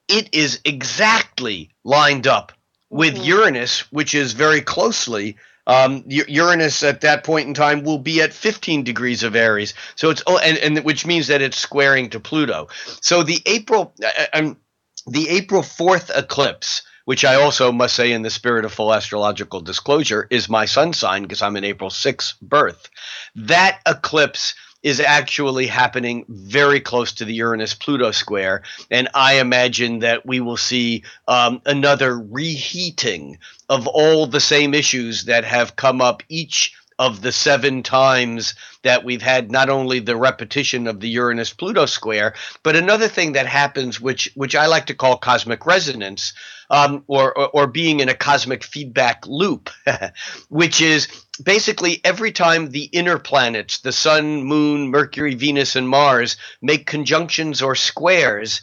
it is exactly lined up with Uranus, which is very closely. Um, Uranus at that point in time will be at 15 degrees of Aries, so it's oh, and, and which means that it's squaring to Pluto. So the April, uh, um, the April 4th eclipse, which I also must say, in the spirit of full astrological disclosure, is my sun sign because I'm an April 6th birth. That eclipse is actually happening very close to the Uranus Pluto square. And I imagine that we will see um, another reheating of all the same issues that have come up each of the seven times that we've had not only the repetition of the Uranus Pluto square, but another thing that happens, which which I like to call cosmic resonance, um, or, or or being in a cosmic feedback loop, [LAUGHS] which is basically every time the inner planets, the Sun, Moon, Mercury, Venus, and Mars, make conjunctions or squares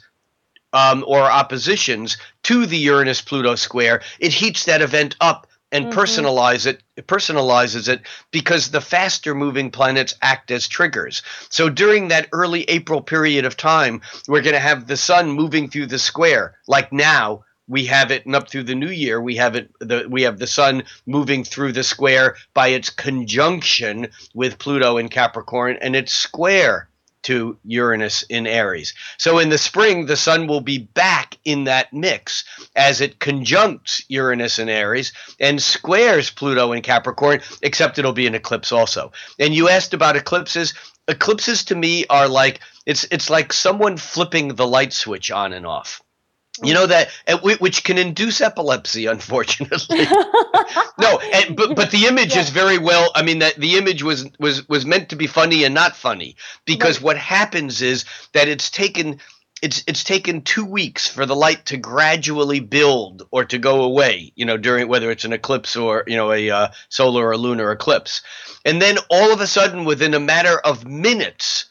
um, or oppositions to the Uranus Pluto square, it heats that event up and Mhm. personalize it personalizes it because the faster moving planets act as triggers. So during that early April period of time, we're going to have the sun moving through the square like now we have it and up through the new year we have it the we have the sun moving through the square by its conjunction with Pluto in Capricorn and it's square to Uranus in Aries. So in the spring, the sun will be back in that mix as it conjuncts Uranus in Aries and squares Pluto in Capricorn, except it'll be an eclipse also. And you asked about eclipses. Eclipses to me are like it's it's like someone flipping the light switch on and off. You know that, which can induce epilepsy, unfortunately. [LAUGHS] no, and, but but the image is very well. I mean, that the image was was was meant to be funny and not funny because what happens is that it's taken it's it's taken two weeks for the light to gradually build or to go away. You know, during whether it's an eclipse or you know a uh, solar or lunar eclipse, and then all of a sudden, within a matter of minutes,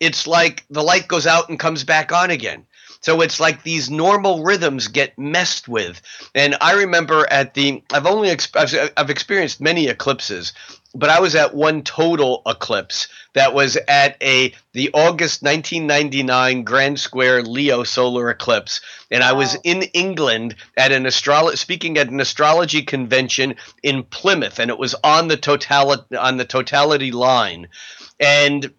it's like the light goes out and comes back on again. So it's like these normal rhythms get messed with. And I remember at the I've only ex- I've, I've experienced many eclipses, but I was at one total eclipse that was at a the August 1999 Grand Square Leo solar eclipse, and I was in England at an astrology speaking at an astrology convention in Plymouth, and it was on the totality on the totality line, and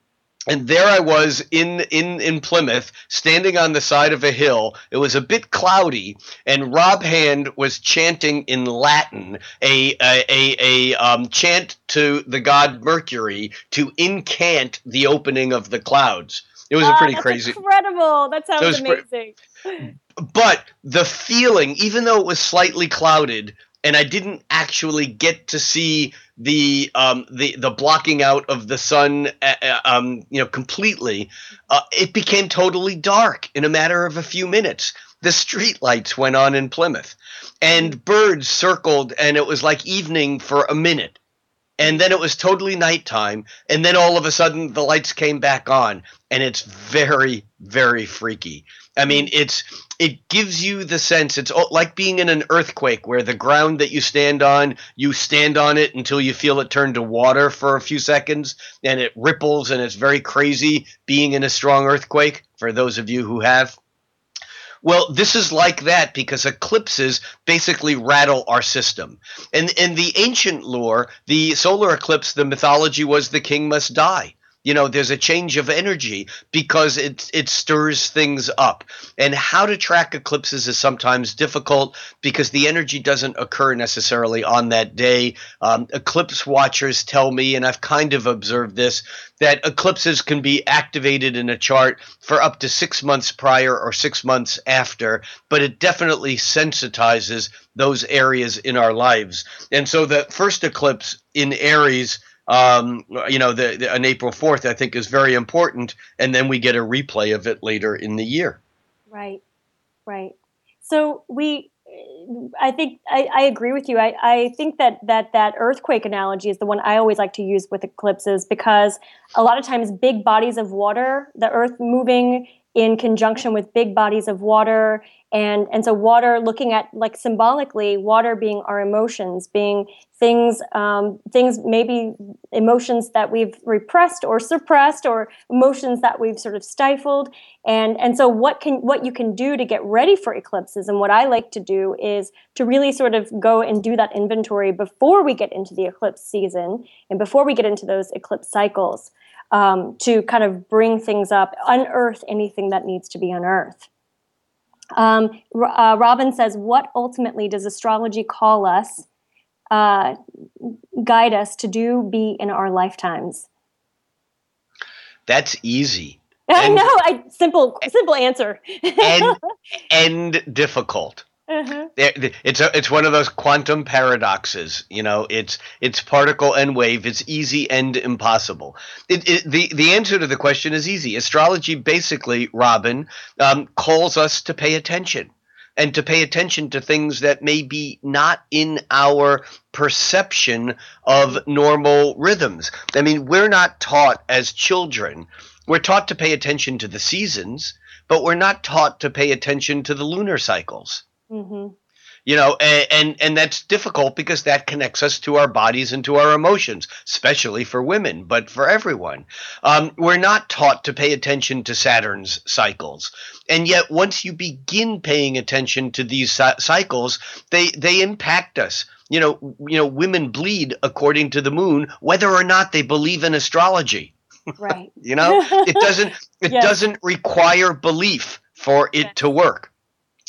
and there I was in in in Plymouth, standing on the side of a hill. It was a bit cloudy, and Rob Hand was chanting in Latin a a a, a um, chant to the god Mercury to incant the opening of the clouds. It was a Ah, pretty that's crazy. Incredible. That sounds pre- amazing. but the feeling, even though it was slightly clouded, and I didn't actually get to see the um, the the blocking out of the sun, uh, uh, um, you know, completely, uh, it became totally dark in a matter of a few minutes. The street lights went on in Plymouth, and birds circled, and it was like evening for a minute. And then it was totally nighttime, and then all of a sudden the lights came back on, and it's very, very freaky. I mean, mm. it's it gives you the sense it's like being in an earthquake where the ground that you stand on, you stand on it until you feel it turn to water for a few seconds, and it ripples, and it's very crazy being in a strong earthquake. For those of you who have. Well, this is like that because eclipses basically rattle our system. And in the ancient lore, the solar eclipse, the mythology was the king must die. You know, there's a change of energy because it it stirs things up. And how to track eclipses is sometimes difficult because the energy doesn't occur necessarily on that day. Um, eclipse watchers tell me, and I've kind of observed this, that eclipses can be activated in a chart for up to six months prior or six months after, but it definitely sensitizes those areas in our lives. And so the first eclipse in Aries um, you know, the, the, on April 4th, I think is very important. And then we get a replay of it later in the year. Right, right. So we, I think I, I agree with you. I, I think that that that earthquake analogy is the one I always like to use with eclipses because a lot of times big bodies of water, the earth moving in conjunction with big bodies of water. And and so water looking at like symbolically water being our emotions being things um, things maybe emotions that we've repressed or suppressed or emotions that we've sort of stifled. And and so what can what you can do to get ready for eclipses and what i like to do is to really sort of go and do that inventory before we get into the eclipse season and before we get into those eclipse cycles um, to kind of bring things up unearth anything that needs to be unearthed um, uh, Robin says, What ultimately does astrology call us, uh, guide us to do, be in our lifetimes? That's easy. [LAUGHS] I know. I simple simple answer. and [LAUGHS] and difficult. Uh-huh. It's a, it's one of those quantum paradoxes. You know, it's it's particle and wave. It's easy and impossible. It, it, the the answer to the question is easy. Astrology basically, Robin, um, calls us to pay attention and to pay attention to things that may be not in our perception of normal rhythms. I mean, we're not taught as children. We're taught to pay attention to the seasons, but we're not taught to pay attention to the lunar cycles. Mm-hmm. You know, and, and and that's difficult because that connects us to our bodies and to our emotions, especially for women, but for everyone. Um, we're not taught to pay attention to Saturn's cycles, and yet once you begin paying attention to these cycles, they they impact us you know, you know, women bleed according to the moon, whether or not they believe in astrology. Right. [LAUGHS] you know, it doesn't [LAUGHS] it yes. doesn't require belief for it to work.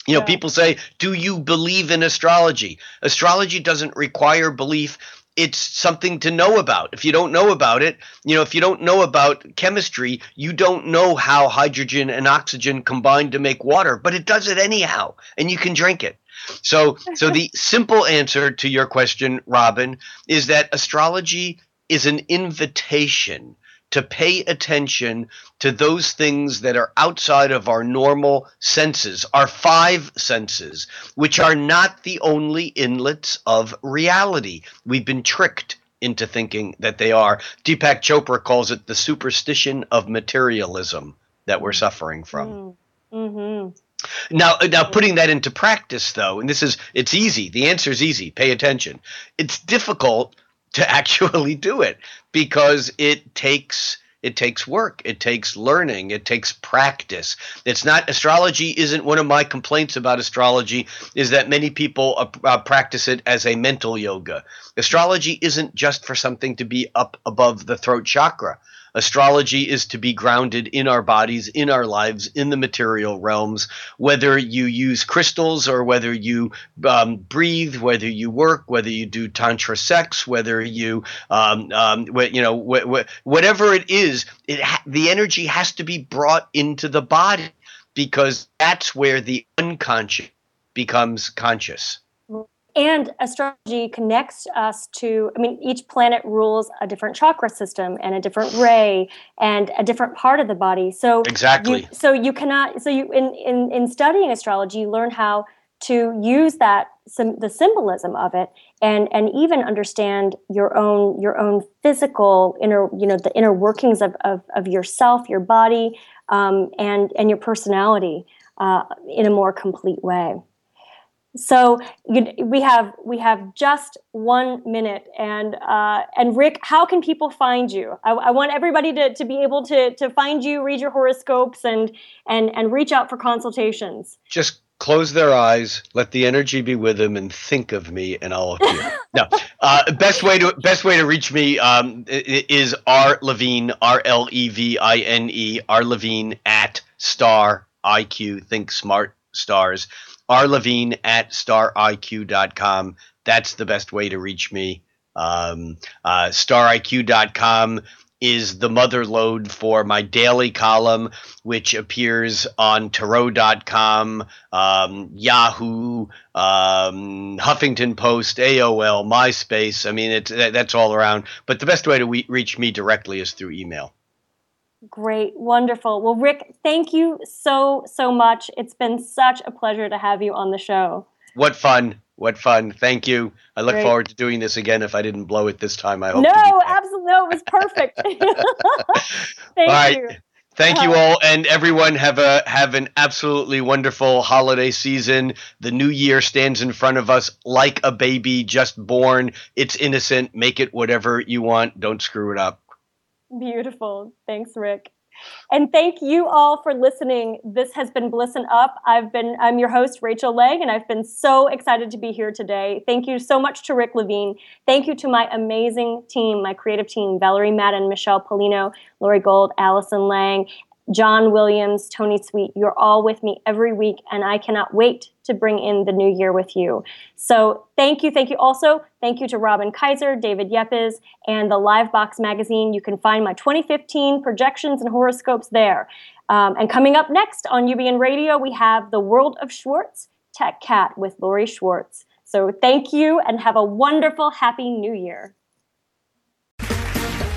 You know, yeah. people say, Do you believe in astrology? Astrology doesn't require belief. It's something to know about. If you don't know about it, you know, if you don't know about chemistry, you don't know how hydrogen and oxygen combine to make water, but it does it anyhow, and you can drink it. So, so the [LAUGHS] simple answer to your question, Robin, is that astrology is an invitation to pay attention to those things that are outside of our normal senses, our five senses, which are not the only inlets of reality. We've been tricked into thinking that they are. Deepak Chopra calls it the superstition of materialism that we're suffering from. Mm, mm-hmm. Now, now putting that into practice, though, and this is it's easy. The answer is easy. Pay attention. It's difficult to [LAUGHS] actually do it because it takes it takes work it takes learning it takes practice. It's not astrology isn't one of my complaints about astrology is that many people uh, uh, practice it as a mental yoga. Astrology isn't just for something to be up above the throat chakra Astrology is to be grounded in our bodies, in our lives, in the material realms. Whether you use crystals or whether you um, breathe, whether you work, whether you do tantra sex, whether you, um, um, you know, wh- wh- whatever it is, it ha- the energy has to be brought into the body because that's where the unconscious becomes conscious and astrology connects us to i mean each planet rules a different chakra system and a different ray and a different part of the body. So exactly. you, so you cannot so you in, in in studying astrology you learn how to use that some the symbolism of it and and even understand your own your own physical inner you know the inner workings of of, of yourself your body um, and and your personality uh, in a more complete way so you, we have we have just one minute, and uh, and Rick, how can people find you? I, I, want everybody to, to be able to to find you, read your horoscopes, and and and reach out for consultations. Just close their eyes, let the energy be with them, and think of me, and I'll appear. [LAUGHS] no, uh, best way to best way to reach me um, is R Levine, R L E V I N E, R Levine at Star IQ. Think smart stars. R Levine at stariq.com. That's the best way to reach me. Um, uh, stariq.com is the mother lode for my daily column, which appears on Tarot.com, um, Yahoo, um, Huffington Post, AOL, MySpace. I mean, it's that's all around. But the best way to reach me directly is through email. Great, wonderful. Well, Rick, thank you so so much. It's been such a pleasure to have you on the show. What fun! What fun! Thank you. I look Great. forward to doing this again. If I didn't blow it this time, I hope. No, to be back. absolutely, no, it was perfect. [LAUGHS] [LAUGHS] thank All right. you. Thank you Uh, all, and everyone have a have an absolutely wonderful holiday season. The new year stands in front of us like a baby just born. It's innocent. Make it whatever you want. Don't screw it up. Beautiful. Thanks, Rick. And thank you all for listening. This has been Blissin' Up. I've been I'm your host Rachel Legg and I've been so excited to be here today. Thank you so much to Rick Levine. Thank you to my amazing team, my creative team, Valerie Madden, Michelle Polino, Lori Gold, Allison Lang, John Williams, Tony Sweet. You're all with me every week and I cannot wait to bring in the new year with you. So thank you, thank you also. Thank you to Robin Kaiser, David Yepes, and the Livebox magazine. You can find my 2015 projections and horoscopes there. Um, and coming up next on UBN Radio, we have The World of Schwartz, Tech Cat with Lori Schwartz. So thank you and have a wonderful, happy new year.